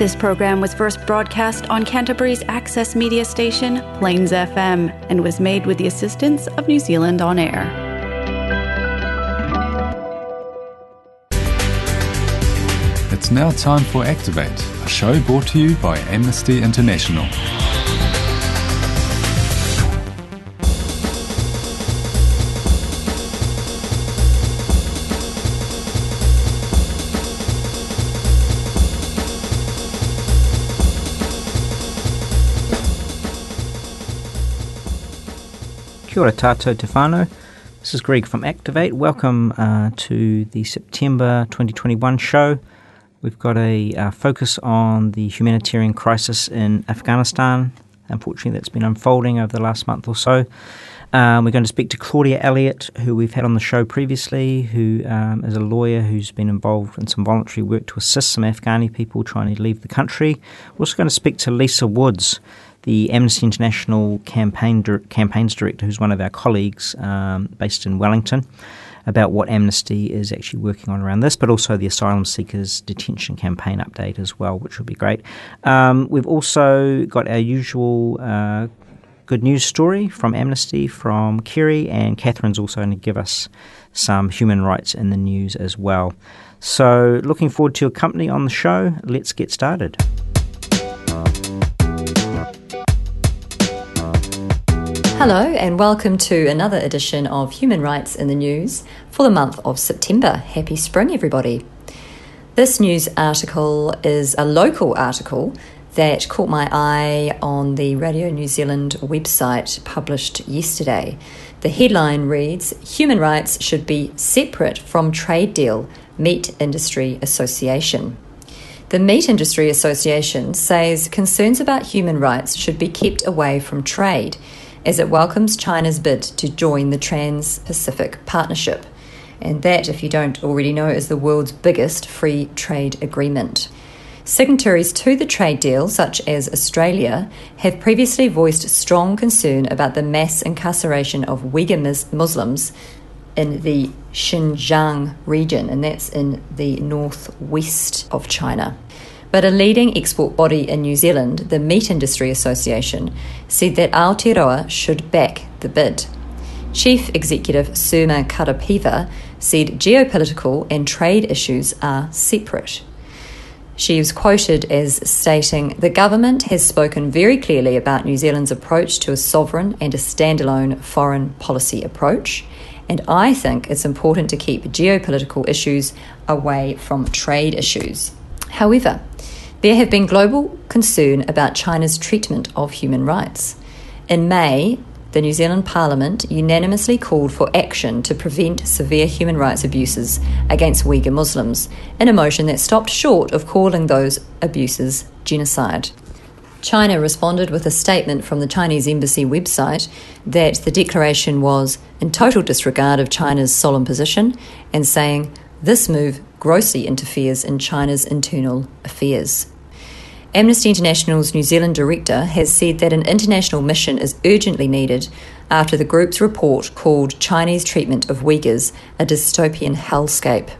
This program was first broadcast on Canterbury's access media station, Plains FM, and was made with the assistance of New Zealand On Air. It's now time for Activate, a show brought to you by Amnesty International. Kia ora tātou te whānau. This is Greg from Activate. Welcome uh, to the September 2021 show. We've got a uh, focus on the humanitarian crisis in Afghanistan. Unfortunately, that's been unfolding over the last month or so. Um, we're going to speak to Claudia Elliott, who we've had on the show previously, who um, is a lawyer who's been involved in some voluntary work to assist some Afghani people trying to leave the country. We're also going to speak to Lisa Woods, the Amnesty International campaign campaigns director, who's one of our colleagues um, based in Wellington, about what Amnesty is actually working on around this, but also the asylum seekers detention campaign update as well, which would be great. Um, we've also got our usual. Uh, good news story from Amnesty from Kerry, and Catherine's also going to give us some human rights in the news as well. So, looking forward to your company on the show. Let's get started. Hello, and welcome to another edition of Human Rights in the News for the month of September. Happy spring, everybody. This news article is a local article that caught my eye on the Radio New Zealand website published yesterday. The headline reads Human rights should be separate from trade deal, Meat Industry Association. The Meat Industry Association says concerns about human rights should be kept away from trade as it welcomes China's bid to join the Trans Pacific Partnership. And that, if you don't already know, is the world's biggest free trade agreement. Signatories to the trade deal, such as Australia, have previously voiced strong concern about the mass incarceration of Uyghur Muslims in the Xinjiang region, and that's in the northwest of China. But a leading export body in New Zealand, the Meat Industry Association, said that Aotearoa should back the bid. Chief Executive Sirma Karapeeva said geopolitical and trade issues are separate. She was quoted as stating, The government has spoken very clearly about New Zealand's approach to a sovereign and a standalone foreign policy approach, and I think it's important to keep geopolitical issues away from trade issues. However, there have been global concern about China's treatment of human rights. In May, the New Zealand Parliament unanimously called for action to prevent severe human rights abuses against Uyghur Muslims, in a motion that stopped short of calling those abuses genocide. China responded with a statement from the Chinese embassy website that the declaration was in total disregard of China's solemn position and saying this move grossly interferes in China's internal affairs. Amnesty International's New Zealand director has said that an international mission is urgently needed after the group's report called Chinese treatment of Uyghurs a dystopian hellscape.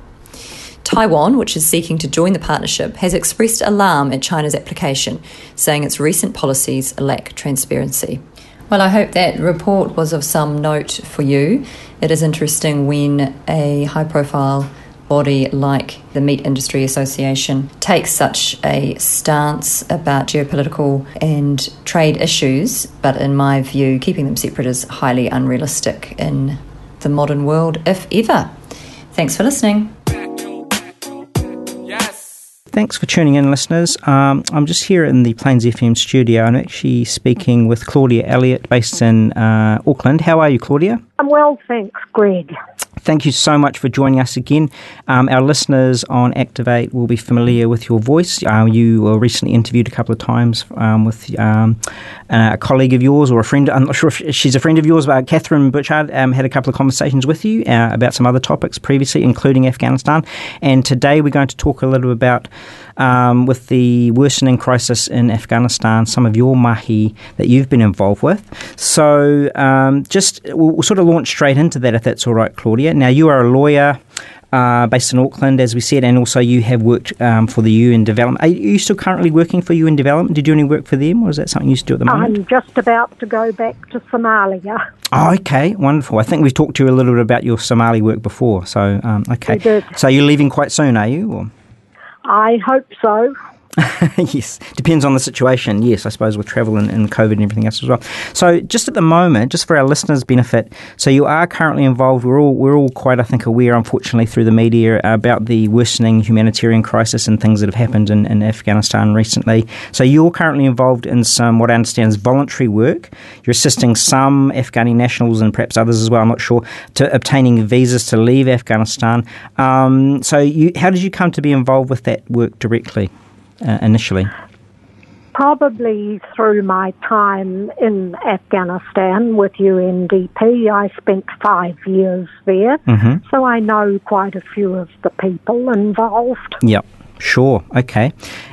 Taiwan, which is seeking to join the partnership, has expressed alarm at China's application, saying its recent policies lack transparency. Well, I hope that report was of some note for you. It is interesting when a high profile body like the Meat Industry Association takes such a stance about geopolitical and trade issues, but in my view, keeping them separate is highly unrealistic in the modern world, if ever. Thanks for listening. Thanks for tuning in, listeners. Um, I'm just here in the Plains FM studio. I'm actually speaking with Claudia Elliott, based in uh, Auckland. How are you, Claudia? I'm well, thanks, Greg. Thank you so much for joining us again. Um, our listeners on Activate will be familiar with your voice. Uh, you were recently interviewed a couple of times um, with um, a colleague of yours or a friend. I'm not sure if she's a friend of yours, but Catherine Butchard um, had a couple of conversations with you uh, about some other topics previously, including Afghanistan. And today we're going to talk a little about um, with the worsening crisis in Afghanistan, some of your mahi that you've been involved with. So, um, just we'll, we'll, sort of launch straight into that if that's all right, Claudia. Now, you are a lawyer. uh, based in Auckland, as we said, and also you have worked um, for the UN Development. Are you still currently working for UN Development? Did you do any work for them, or is that something you do at the moment? I'm just about to go back to Somalia. Oh, okay, wonderful. I think we've talked to you a little bit about your Somali work before. So, um, okay. So you're leaving quite soon, are you? Or? I hope so. yes, depends on the situation. Yes, I suppose with travel and, and, COVID and everything else as well. So, just at the moment, just for our listeners' benefit, so you are currently involved. We're all we're all quite, I think, aware, unfortunately, through the media about the worsening humanitarian crisis and things that have happened in, in Afghanistan recently. So, you're currently involved in some what I understand is voluntary work. You're assisting some Afghani nationals and perhaps others as well. I'm not sure to obtaining visas to leave Afghanistan. Um, so, you, how did you come to be involved with that work directly? Uh, initially? Probably through my time in Afghanistan with UNDP. I spent five years there, mm-hmm. so I know quite a few of the people involved. Yep. Sure. Okay.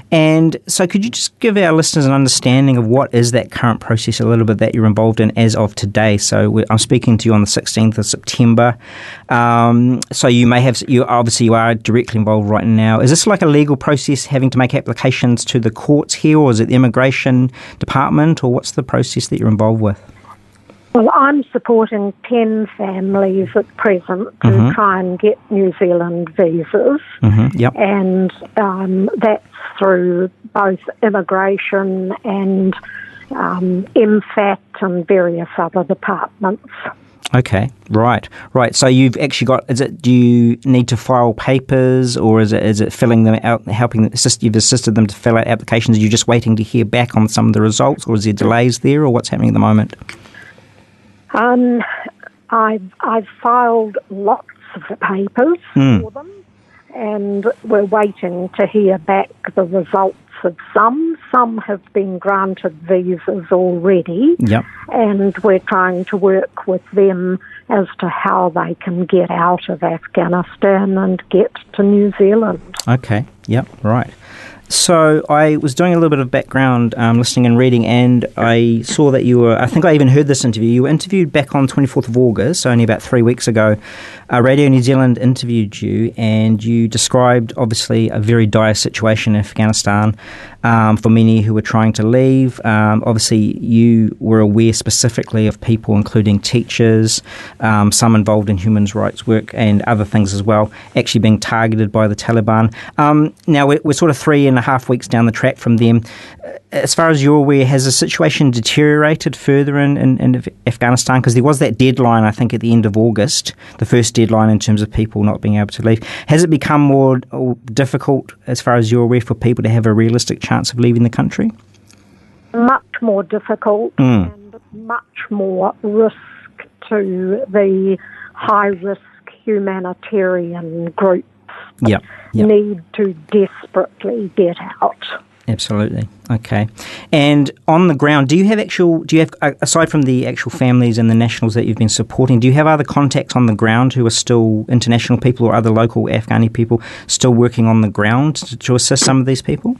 And so, could you just give our listeners an understanding of what is that current process a little bit that you're involved in as of today? So, I'm speaking to you on the 16th of September. Um, so, you may have you obviously you are directly involved right now. Is this like a legal process, having to make applications to the courts here, or is it the immigration department, or what's the process that you're involved with? Well, I'm supporting 10 families at present to Mhm. try and get New Zealand visas, Mm-hmm. Yep. and um, that's through both immigration and um, MFAT and various other departments. Okay, right, right. So you've actually got. Is it? Do you need to file papers, or is it? Is it filling them out, helping assist? You've assisted them to fill out applications. Are you just waiting to hear back on some of the results, or is there delays there, or what's happening at the moment? Um, I've, I've filed lots of papers Hmm. for them, and we're waiting to hear back the results of some. Some have been granted visas already, Yep. and we're trying to work with them as to how they can get out of Afghanistan and get to New Zealand. Okay. Yep. Right. So I was doing a little bit of background um, listening and reading, and I saw that you were. I think I even heard this interview. You were interviewed back on 24th of August, so only about three weeks ago. Uh, Radio New Zealand interviewed you, and you described obviously a very dire situation in Afghanistan um, for many who were trying to leave. Um, obviously, you were aware specifically of people, including teachers, um, some involved in human rights work, and other things as well, actually being targeted by the Taliban. Um, now, we're, we're sort of three and a half weeks down the track from them. Uh, As far as you're aware, has the situation deteriorated further in, in, in Afghanistan? Because there was that deadline, I think, at the end of August, the first deadline in terms of people not being able to leave. Has it become more difficult, as far as you're aware, for people to have a realistic chance of leaving the country? Much more difficult Mm. and much more risk to the high risk humanitarian groups Yep. Yep. need to desperately get out. Absolutely. Okay. And on the ground, do you have actual? Do you have uh, aside from the actual families and the nationals that you've been supporting? Do you have other contacts on the ground who are still international people or other local Afghani people still working on the ground to, to assist some of these people?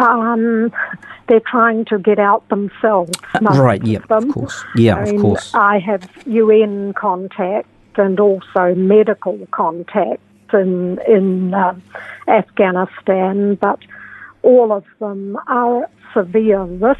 Um, they're trying to get out themselves. Uh, right. of Yeah. them. Of course. Yeah. I Of course. I have UN contact and also medical contact in in um, Afghanistan, but all of them are at severe risk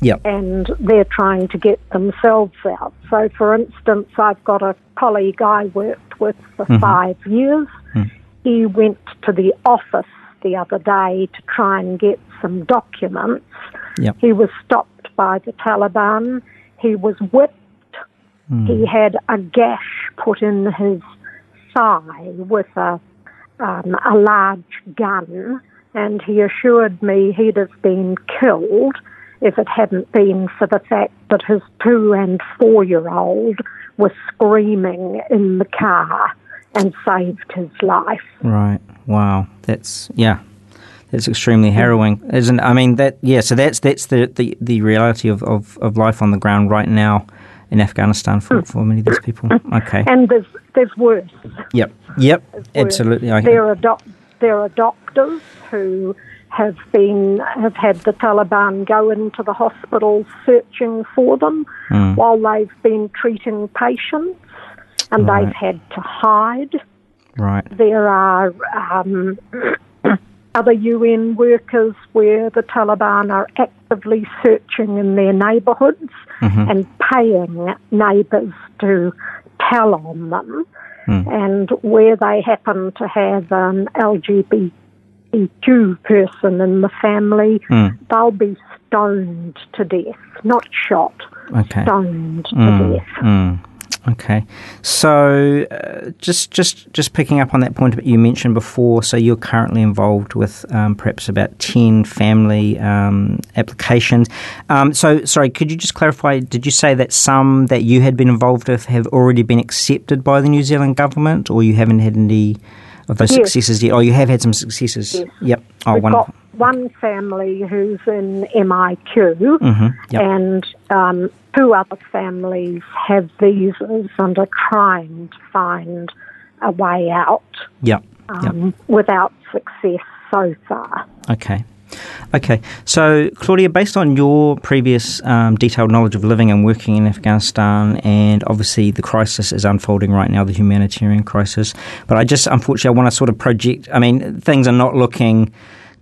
Yep. and they're trying to get themselves out. So, for instance, I've got a colleague I worked with for Mhm. five years. Mm. He went to the office the other day to try and get some documents. Yep. He was stopped by the Taliban. He was whipped. Mm. He had a gash put in his with a um, a large gun, and he assured me he'd have been killed if it hadn't been for the fact that his two and four year old were screaming in the car and saved his life. Right. Wow. That's yeah. That's extremely harrowing, isn't? I mean that. Yeah. So that's that's the, the, the reality of, of, of life on the ground right now in Afghanistan for, for many of these people. Okay. And there's there's worse. Yep. Yep. There's. Absolutely. I, There are doc- there are doctors who have been have had the Taliban go into the hospitals searching for them Mm. while they've been treating patients, and Right. they've had to hide. Right. There are um, other UN workers where the Taliban are actively searching in their neighbourhoods Mm-hmm. and paying neighbours to tell on them. Mm. And where they happen to have an LGBTQ person in the family, Mm. they'll be stoned to death, not shot, Okay. stoned to Mm, death. Okay, so uh, just just just picking up on that point that you mentioned before. So you're currently involved with um, perhaps about ten family um, applications. Um, so sorry, could you just clarify? Did you say that some that you had been involved with have already been accepted by the New Zealand government, or you haven't had any of those Yes. successes yet? Oh, you have had some successes. Yes. Yep. Oh, We've wonderful. One family who's in MIQ, hmm Yep. and um, two other families have visas and are trying to find a way out Yep. Yep. um, without success so far. Okay. Okay. So, Claudia, based on your previous um, detailed knowledge of living and working in Afghanistan, and obviously the crisis is unfolding right now, the humanitarian crisis, but I just, unfortunately, I want to sort of project, I mean, things are not looking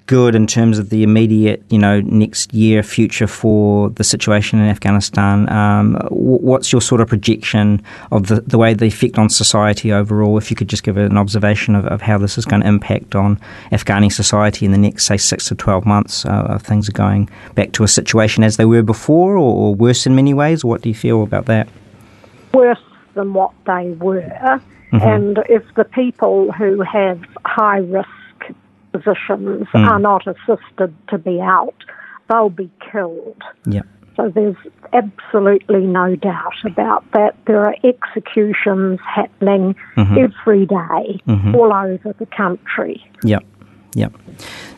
good in terms of the immediate, you know, next year future for the situation in Afghanistan. Um, what's your sort of projection of the, the way the effect on society overall? If you could just give an observation of, of how this is going to impact on Afghani society in the next, say, six to 12 months, uh, things are going back to a situation as they were before or, or worse in many ways. What do you feel about that? Worse than what they were, and if the people who have high risk positions Mm. are not assisted to be out, they'll be killed. Yeah. So there's absolutely no doubt about that. There are executions happening every day all over the country. Yep. Yep.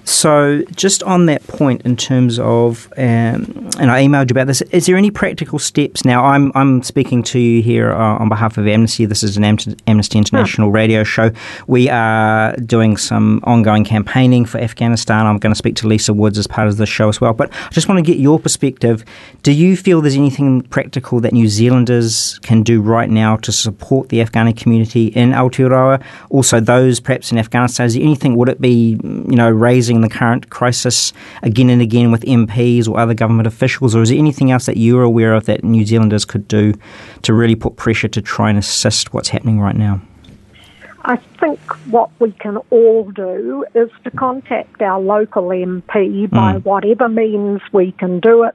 So, just on that point, in terms of, um, and I emailed you about this. Is there any practical steps? Now, I'm I'm speaking to you here uh, on behalf of Amnesty. This is an Am- Amnesty International radio show. We are doing some ongoing campaigning for Afghanistan. I'm going to speak to Lisa Woods as part of the show as well. But I just want to get your perspective. Do you feel there's anything practical that New Zealanders can do right now to support the Afghani community in Aotearoa? Also, those perhaps in Afghanistan. Is there anything? Would it be you know raising the current crisis again and again with MPs or other government officials, or is there anything else that you're aware of that New Zealanders could do to really put pressure to try and assist what's happening right now? I think what we can all do is to contact our local MP by hmm. whatever means we can do it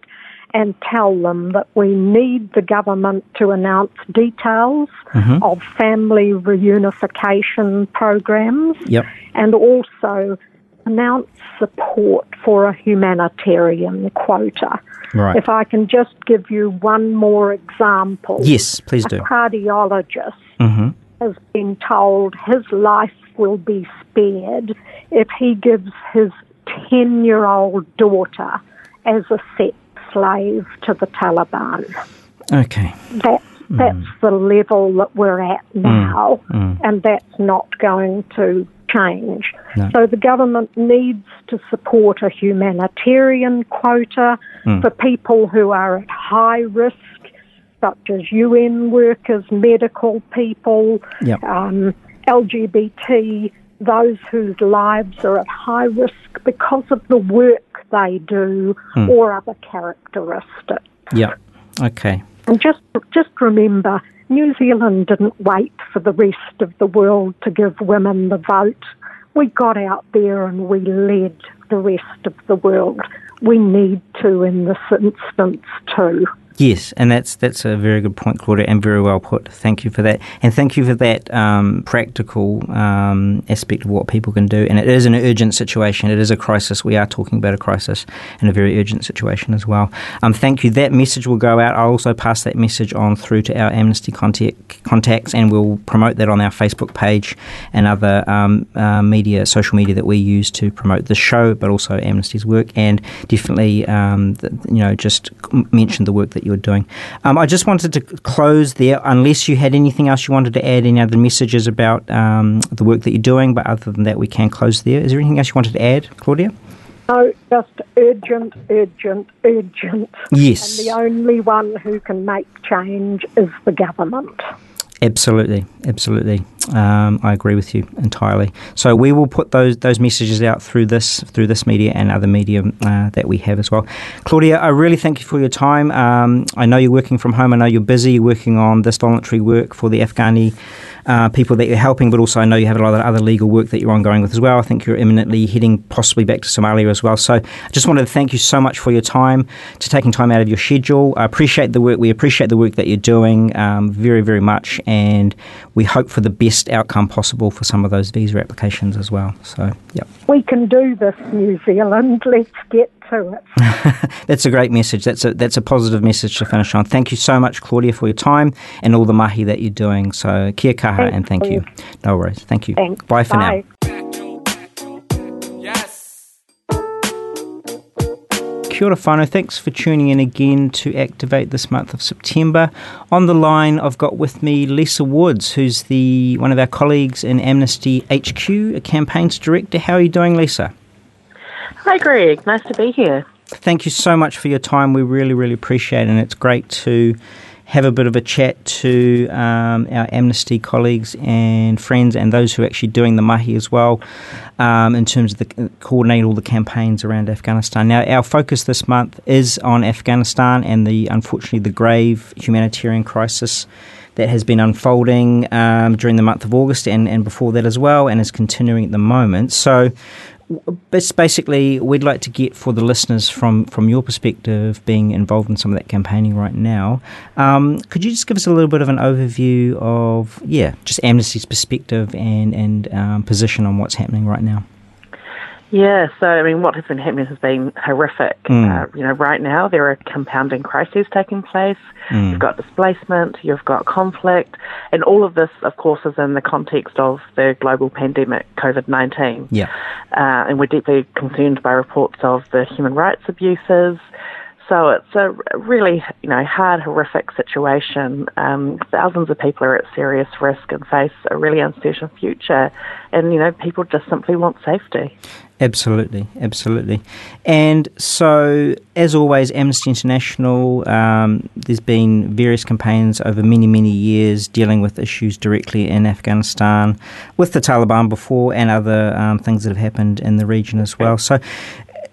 and tell them that we need the government to announce details of family reunification programs Yep. and also announce support for a humanitarian quota. Right. If I can just give you one more example. Yes, please A do. cardiologist hmm has been told his life will be spared if he gives his 10 year old daughter as a sex slave to the Taliban. Okay. That's, hmm. that's the level that we're at hmm. now, hmm. and that's not going to change. No. So the government needs to support a humanitarian quota for people who are at high risk, such as UN workers, medical people, Yep. um, LGBT, those whose lives are at high risk because of the work they do hmm. or other characteristics. Yeah. Okay. And just just remember, New Zealand didn't wait for the rest of the world to give women the vote. We got out there and we led the rest of the world. We need to in this instance too. Yes, and that's that's a very good point, Claudia, and very well put. Thank you for that, and thank you for that um, practical um, aspect of what people can do. And it is an urgent situation; it is a crisis. We are talking about a crisis and a very urgent situation as well. Um, thank you. That message will go out. I'll also pass that message on through to our Amnesty contact, contacts, and we'll promote that on our Facebook page and other um, uh, media, social media that we use to promote the show, but also Amnesty's work. And definitely, um, the, you know, just mention the work that you're doing. Um, I just wanted to close there, unless you had anything else you wanted to add, any other messages about um, the work that you're doing. But other than that, we can close there. Is there anything else you wanted to add, Claudia? No, just urgent, urgent, urgent. Yes. And the only one who can make change is the government. Absolutely, absolutely. Um, I agree with you entirely. So we will put those those messages out through this through this media and other media uh, that we have as well. Claudia, I really thank you for your time. Um, I know you're working from home. I know you're busy working on this voluntary work for the Afghani uh, people that you're helping, but also I know you have a lot of other legal work that you're ongoing with as well. I think you're imminently heading possibly back to Somalia as well. So I just wanted to thank you so much for your time, to taking time out of your schedule. I appreciate the work. We appreciate the work that you're doing um, very, very much, and we hope for the best outcome possible for some of those visa applications as well. So, yep. We can do this, New Zealand. Let's get to it. that's a great message. That's a that's a positive message to finish on. Thank you so much, Claudia, for your time and all the mahi that you're doing. So kia kaha Thanks, and thank you. No worries. Thank you. Thanks. Bye for Bye. now. Kia ora whanau. Thanks for tuning in again to Activate this month of September. On the line, I've got with me Lisa Woods, who's the one of our colleagues in Amnesty HQ, a campaigns director. How are you doing, Lisa? Hi, Greg. Nice to be here. Thank you so much for your time. We really, really appreciate it. And it's great to have a bit of a chat to um, our Amnesty colleagues and friends and those who are actually doing the mahi as well um, in terms of the coordinate all the campaigns around Afghanistan. Now, our focus this month is on Afghanistan and the unfortunately the grave humanitarian crisis that has been unfolding um, during the month of August and, and before that as well, and is continuing at the moment. So, basically, we'd like to get for the listeners from, from your perspective, being involved in some of that campaigning right now. Um, could you just give us a little bit of an overview of, yeah, just Amnesty's perspective and and um, position on what's happening right now? Yeah, so I mean, what has been happening has been horrific. Mm. Uh, you know, right now there are compounding crises taking place. Mm. You've got displacement, you've got conflict, and all of this, of course, is in the context of the global pandemic, COVID 19. Yeah. Uh, and we're deeply concerned by reports of the human rights abuses. So it's a really, you know, hard, horrific situation. Um, thousands of people are at serious risk and face a really uncertain future, and you know, people just simply want safety. Absolutely, absolutely. And so, as always, Amnesty International, um, there's been various campaigns over many, many years dealing with issues directly in Afghanistan, with the Taliban before, and other um, things that have happened in the region as well. So,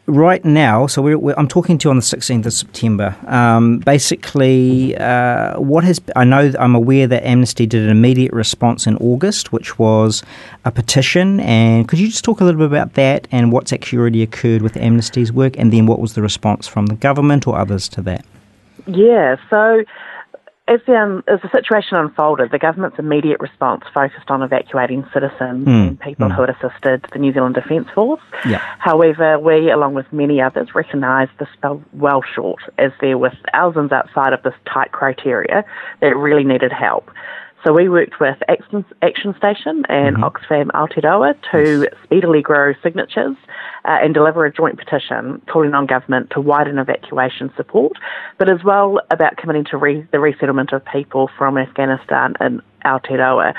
right now, so we're, we're, I'm talking to you on the 16th of September. Um, basically, uh, what has I know I'm aware that Amnesty did an immediate response in August, which was a petition. And could you just talk a little bit about that and what's actually already occurred with Amnesty's work, and then what was the response from the government or others to that? Yeah, so as the, um, as the situation unfolded, the government's immediate response focused on evacuating citizens mm. and people mm. who had assisted the New Zealand Defence Force. Yeah. However, we, along with many others, recognised this fell well short, as there were thousands outside of this tight criteria that really needed help. So we worked with Action, Action Station and mm-hmm. Oxfam Aotearoa to speedily grow signatures uh, and deliver a joint petition calling on government to widen evacuation support, but as well about committing to re- the resettlement of people from Afghanistan in Aotearoa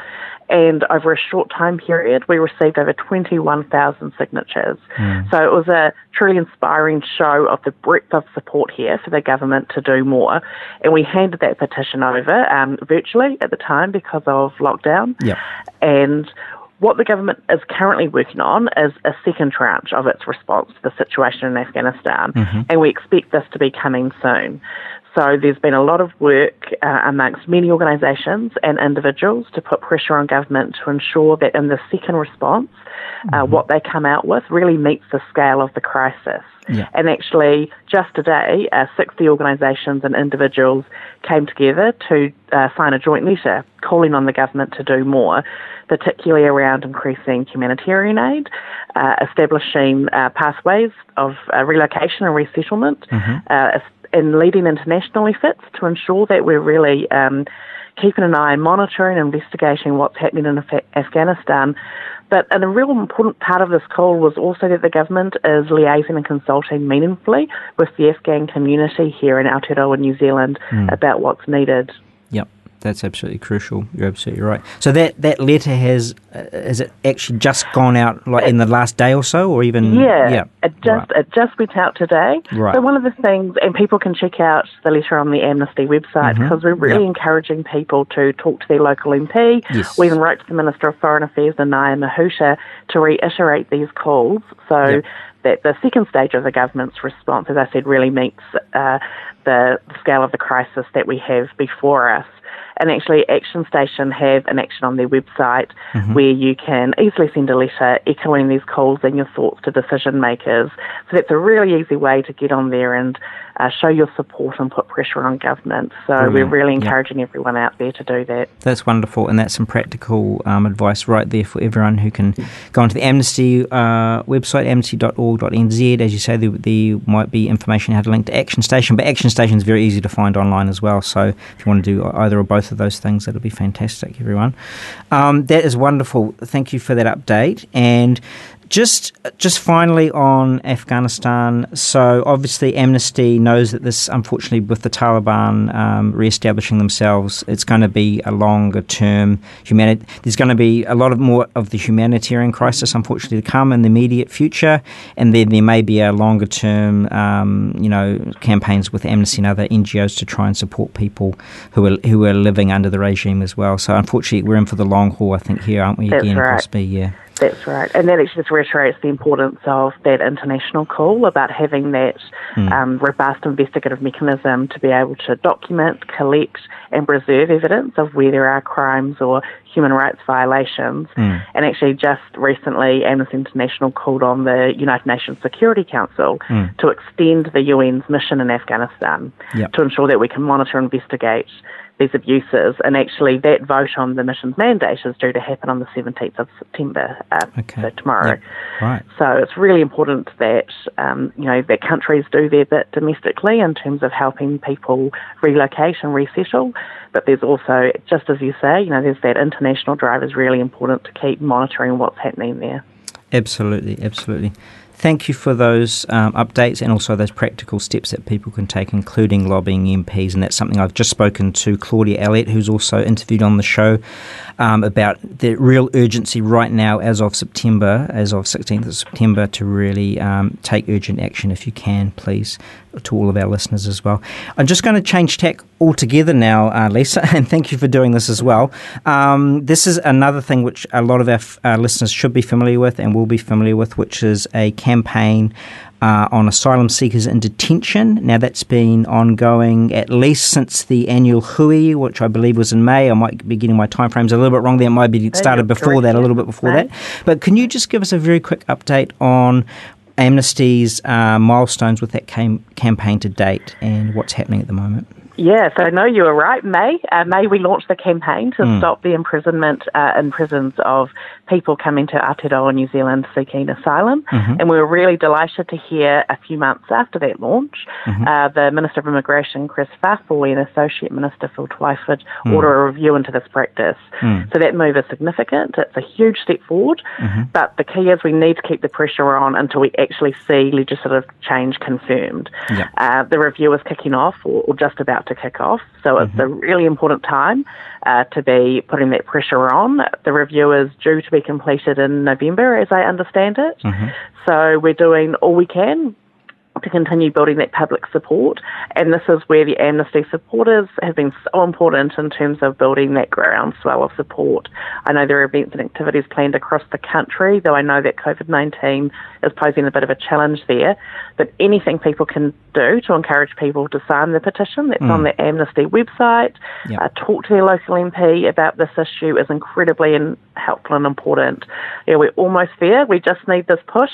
and over a short time period, we received over 21,000 signatures. Mm. So it was a truly inspiring show of the breadth of support here for the government to do more. And we handed that petition over um, virtually at the time because of lockdown. Yep. And what the government is currently working on is a second tranche of its response to the situation in Afghanistan, mm-hmm. and we expect this to be coming soon. So there's been a lot of work uh, amongst many organisations and individuals to put pressure on government to ensure that in the second response, uh, mm-hmm. what they come out with really meets the scale of the crisis. Yeah. And actually, just today, uh, 60 organisations and individuals came together to uh, sign a joint letter calling on the government to do more, particularly around increasing humanitarian aid, uh, establishing uh, pathways of uh, relocation and resettlement, mm-hmm. In leading international efforts to ensure that we're really um, keeping an eye, monitoring, investigating what's happening in Af- Afghanistan. But and a real important part of this call was also that the government is liaising and consulting meaningfully with the Afghan community here in Aotearoa, New Zealand, mm. about what's needed. That's absolutely crucial. You're absolutely right. So that, that letter has uh, has it actually just gone out like in the last day or so, or even yeah, yeah. it just right. it just went out today. Right. So one of the things, and people can check out the letter on the Amnesty website Mhm. because we're really Yep. encouraging people to talk to their local MP. Yes. We even wrote to the Minister of Foreign Affairs, Nanaia Mahuta, to reiterate these calls. So. Yep. That the second stage of the government's response, as I said, really meets uh, the scale of the crisis that we have before us. And actually, Action Station have an action on their website Mm-hmm. where you can easily send a letter echoing these calls and your thoughts to decision makers. So that's a really easy way to get on there and uh, show your support and put pressure on government. So we're really encouraging everyone out there to do that. That's wonderful, and that's some practical um, advice right there for everyone who can go onto the Amnesty uh, website, amnesty.org.nz. As you say, there, there might be information how to link to Action Station, but Action Station is very easy to find online as well. So if you want to do either or both of those things, that'll be fantastic, everyone. Um, that is wonderful. Thank you for that update. And just, just finally on Afghanistan. So obviously, Amnesty knows that this, unfortunately, with the Taliban um, re-establishing themselves, it's going to be a longer term humanity. There's going to be a lot of more of the humanitarian crisis, unfortunately, to come in the immediate future, and then there may be a longer term, um, you know, campaigns with Amnesty and other NGOs to try and support people who are who are living under the regime as well. So unfortunately, we're in for the long haul, I think, here, aren't we? That's Again, right. possibly, yeah. That's right. And that actually just reiterates the importance of that international call about having that um, robust investigative mechanism to be able to document, collect, and preserve evidence of where there are crimes or human rights violations. Mm. And actually, just recently, Amnesty International called on the United Nations Security Council Mm. to extend the UN's mission in Afghanistan Yep. to ensure that we can monitor and investigate these abuses. And actually, that vote on the mission's mandate is due to happen on the 17th of September, uh, Okay. so tomorrow. Yep. Right. So it's really important that um, you know that countries do their bit domestically in terms of helping people relocate and resettle. But there's also, just as you say, you know, there's that international drive is really important to keep monitoring what's happening there. Absolutely, absolutely. Thank you for those um, updates and also those practical steps that people can take, including lobbying MPs. And that's something I've just spoken to Claudia Elliott, who's also interviewed on the show, um, about the real urgency right now, as of September, as of 16th of September, to really um, take urgent action if you can, please, to all of our listeners as well. I'm just going to change tack altogether now, uh, Lisa, and thank you for doing this as well. Um, this is another thing which a lot of our, f- our listeners should be familiar with and will be familiar with, which is a campaign uh, on asylum seekers in detention. Now, that's been ongoing at least since the annual Hui, which I believe was in May. I might be getting my timeframes a little bit wrong there. It might be started before that, a little bit before that. But can you just give us a very quick update on Amnesty's uh, milestones with that cam- campaign to date and what's happening at the moment? Yeah, so no, you were right. May, uh, May we launched the campaign to Mm. stop the imprisonment uh, in prisons of people coming to Aotearoa, New Zealand, seeking asylum. Mhm. And we were really delighted to hear a few months after that launch, Mhm. uh, the Minister of Immigration, Kris Faafoi, and Associate Minister Phil Twyford Mm. order a review into this practice. Mm. So that move is significant. It's a huge step forward. Mhm. But the key is we need to keep the pressure on until we actually see legislative change confirmed. Yeah. Uh, the review is kicking off or, or just about to kick off, so it's a really important time uh, to be putting that pressure on. The review is due to be completed in November, as I understand it. Mhm. So we're doing all we can to continue building that public support. And this is where the Amnesty supporters have been so important in terms of building that groundswell of support. I know there are events and activities planned across the country, though I know that COVID 19 is posing a bit of a challenge there. But anything people can do to encourage people to sign the petition that's on the Amnesty website, Yep. uh, talk to their local MP about this issue is incredibly in, helpful and important. Yeah, we're almost there. We just need this push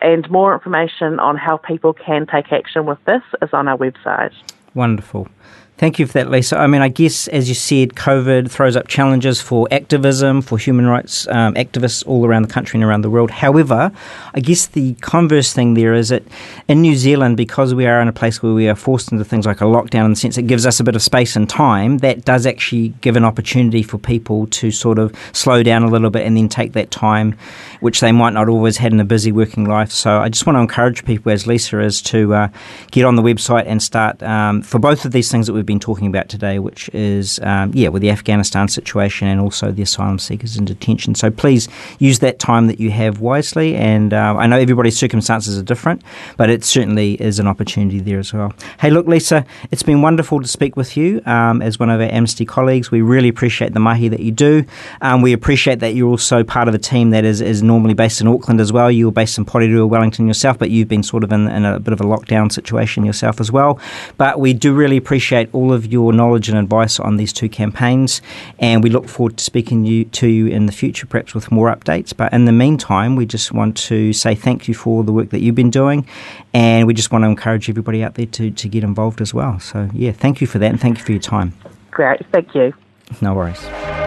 and more information on how people can take action with this is on our website. Wonderful. Thank you for that, Lisa. I mean, I guess, as you said, COVID throws up challenges for activism, for human rights um, activists all around the country and around the world. However, I guess the converse thing there is that in New Zealand, because we are in a place where we are forced into things like a lockdown in the sense it gives us a bit of space and time, that does actually give an opportunity for people to sort of slow down a little bit and then take that time, which they might not always had in a busy working life. So I just want to encourage people, as Lisa is, to uh, get on the website and start um, for both of these things that we've we've been talking about today, which is, um, yeah, with the Afghanistan situation and also the asylum seekers in detention. So please use that time that you have wisely. And uh, I know everybody's circumstances are different, but it certainly is an opportunity there as well. Hey, look, Lisa, it's been wonderful to speak with you um, as one of our Amnesty colleagues. We really appreciate the mahi that you do. Um, we appreciate that you're also part of a team that is, is normally based in Auckland as well. You're based in Porirua, Wellington yourself, but you've been sort of in, in a bit of a lockdown situation yourself as well. But we do really appreciate all of your knowledge and advice on these two campaigns, and we look forward to speaking you, to you in the future, perhaps with more updates. But in the meantime, we just want to say thank you for the work that you've been doing, and we just want to encourage everybody out there to, to get involved as well. So, yeah, thank you for that, and thank you for your time. Great, thank you. No worries.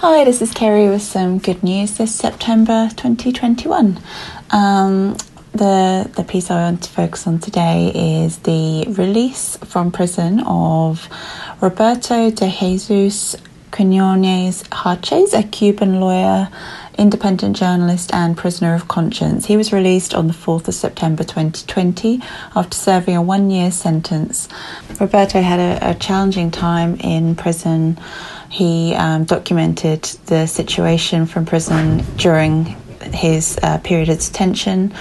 Hi, this is Kerry with some good news this September 2021. Um, the, the piece I want to focus on today is the release from prison of Roberto de Jesus Quiñones Haces, a Cuban lawyer, independent journalist, and prisoner of conscience. He was released on the 4th of September 2020 after serving a one year sentence. Roberto had a, a challenging time in prison. He um, documented the situation from prison during his uh, period of detention.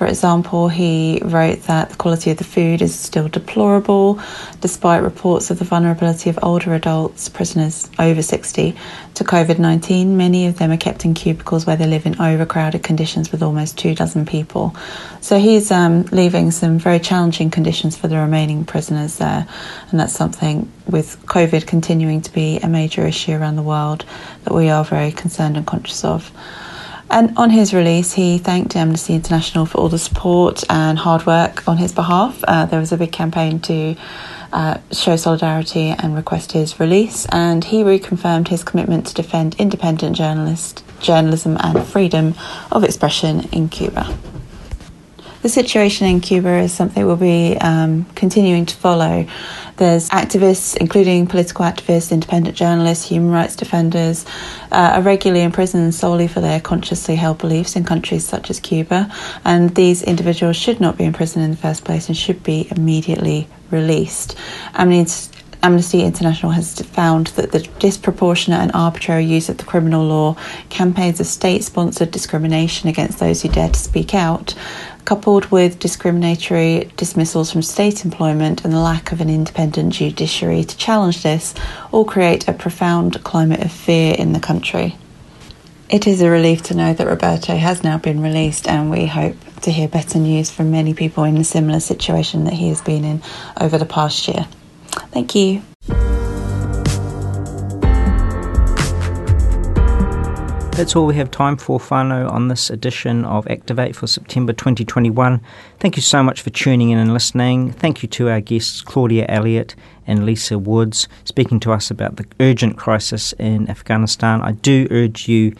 For example, he wrote that the quality of the food is still deplorable, despite reports of the vulnerability of older adults, prisoners over 60, to COVID 19. Many of them are kept in cubicles where they live in overcrowded conditions with almost two dozen people. So he's um, leaving some very challenging conditions for the remaining prisoners there, and that's something with COVID continuing to be a major issue around the world that we are very concerned and conscious of. And on his release, he thanked Amnesty International for all the support and hard work on his behalf. Uh, there was a big campaign to uh, show solidarity and request his release, and he reconfirmed his commitment to defend independent journalist journalism and freedom of expression in Cuba. The situation in Cuba is something we'll be um, continuing to follow. There's activists, including political activists, independent journalists, human rights defenders, uh, are regularly imprisoned solely for their consciously held beliefs in countries such as Cuba. And these individuals should not be imprisoned in the first place and should be immediately released. Amnesty International has found that the disproportionate and arbitrary use of the criminal law, campaigns of state sponsored discrimination against those who dare to speak out, coupled with discriminatory dismissals from state employment and the lack of an independent judiciary to challenge this, all create a profound climate of fear in the country. It is a relief to know that Roberto has now been released, and we hope to hear better news from many people in a similar situation that he has been in over the past year. Thank you. That's all we have time for, whānau, on this edition of Activate for September 2021. Thank you so much for tuning in and listening. Thank you to our guests, Claudia Elliott and Lisa Woods, speaking to us about the urgent crisis in Afghanistan. I do urge you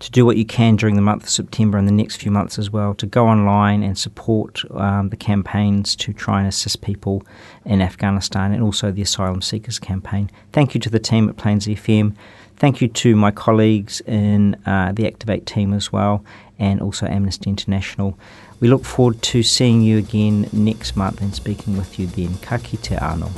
to do what you can during the month of September and the next few months as well, to go online and support um, the campaigns to try and assist people in Afghanistan and also the Asylum Seekers campaign. Thank you to the team at Plains FM. Thank you to my colleagues in uh, the Activate team as well, and also Amnesty International. We look forward to seeing you again next month and speaking with you then. Ka kite ano.